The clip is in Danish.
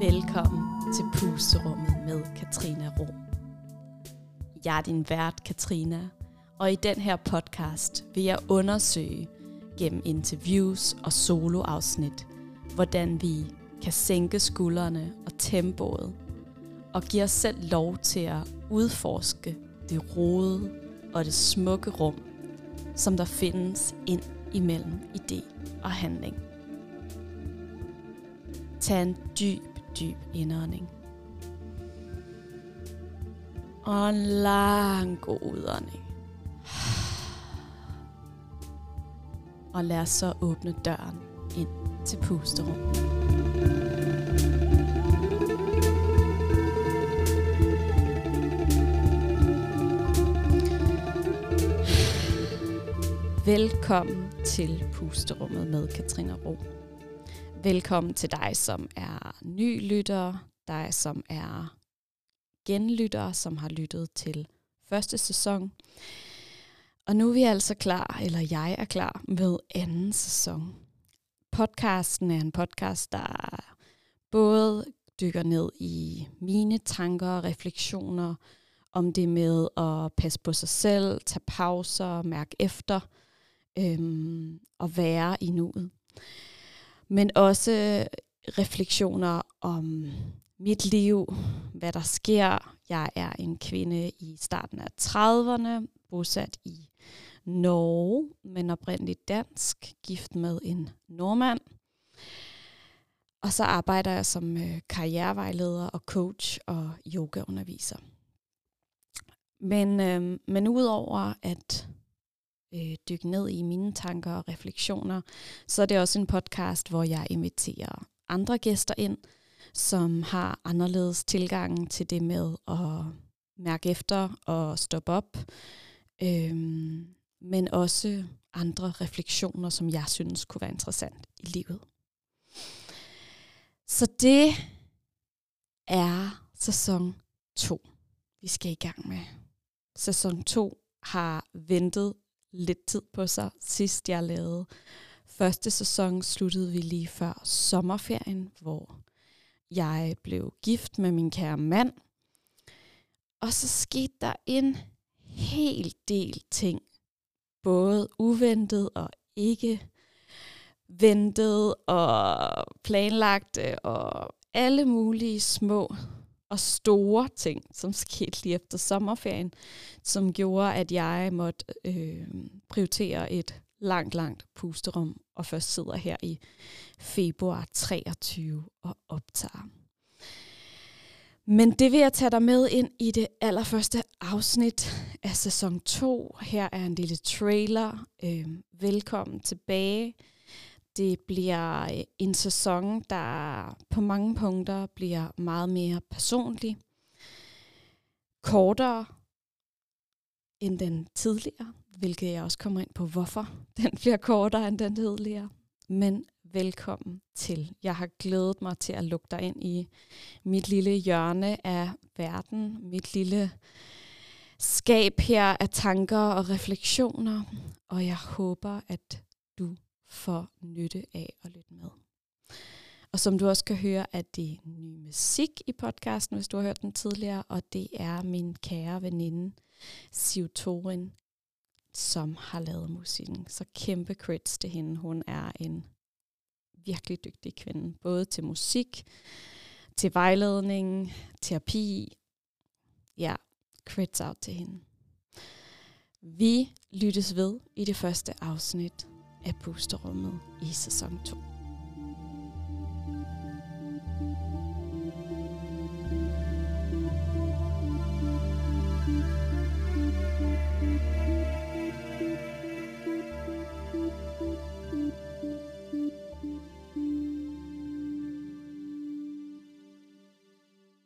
Velkommen til Pusterummet med Katrina Rom. Jeg er din vært, Katrina, og i den her podcast vil jeg undersøge gennem interviews og soloafsnit, hvordan vi kan sænke skuldrene og tempoet, og give os selv lov til at udforske det rode og det smukke rum, som der findes ind imellem idé og handling. Tag en dyb, dyb indånding. Og en lang god udånding. Og lad os så åbne døren ind til pusterummet. Velkommen til Pusterummet med Katrine Ro. Velkommen til dig, som er ny lytter, dig, som er genlytter, som har lyttet til første sæson. Og nu er vi altså klar, eller jeg er klar med anden sæson. Podcasten er en podcast, der både dykker ned i mine tanker og refleksioner om det med at passe på sig selv, tage pauser, mærke efter – øhm, og være i nuet. Men også refleksioner om mit liv, hvad der sker. Jeg er en kvinde i starten af 30'erne, bosat i Norge, men oprindeligt dansk, gift med en nordmand. Og så arbejder jeg som øh, karrierevejleder og coach og yogaunderviser. Men, øh, men udover at øh, dykke ned i mine tanker og refleksioner, så er det også en podcast, hvor jeg inviterer andre gæster ind, som har anderledes tilgang til det med at mærke efter og stoppe op, øhm, men også andre refleksioner, som jeg synes kunne være interessant i livet. Så det er sæson 2, vi skal i gang med. Sæson 2 har ventet lidt tid på sig. Sidst jeg lavede første sæson, sluttede vi lige før sommerferien, hvor jeg blev gift med min kære mand. Og så skete der en hel del ting. Både uventet og ikke ventet og planlagt og alle mulige små og store ting, som skete lige efter sommerferien, som gjorde, at jeg måtte øh, prioritere et langt, langt pusterum, og først sidder her i februar 23 og optager. Men det vil jeg tage dig med ind i det allerførste afsnit af sæson 2. Her er en lille trailer. Øh, velkommen tilbage. Det bliver øh, en sæson, der på mange punkter bliver meget mere personlig, kortere end den tidligere, hvilket jeg også kommer ind på, hvorfor den bliver kortere end den tidligere. Men velkommen til. Jeg har glædet mig til at lukke dig ind i mit lille hjørne af verden, mit lille skab her af tanker og refleksioner, og jeg håber, at du får nytte af at lytte med. Og som du også kan høre, er det ny musik i podcasten, hvis du har hørt den tidligere, og det er min kære veninde, Siv Torin, som har lavet musikken. Så kæmpe credits til hende. Hun er en virkelig dygtig kvinde, både til musik, til vejledning, terapi. Ja, credits out til hende. Vi lyttes ved i det første afsnit af Pusterummet i sæson 2.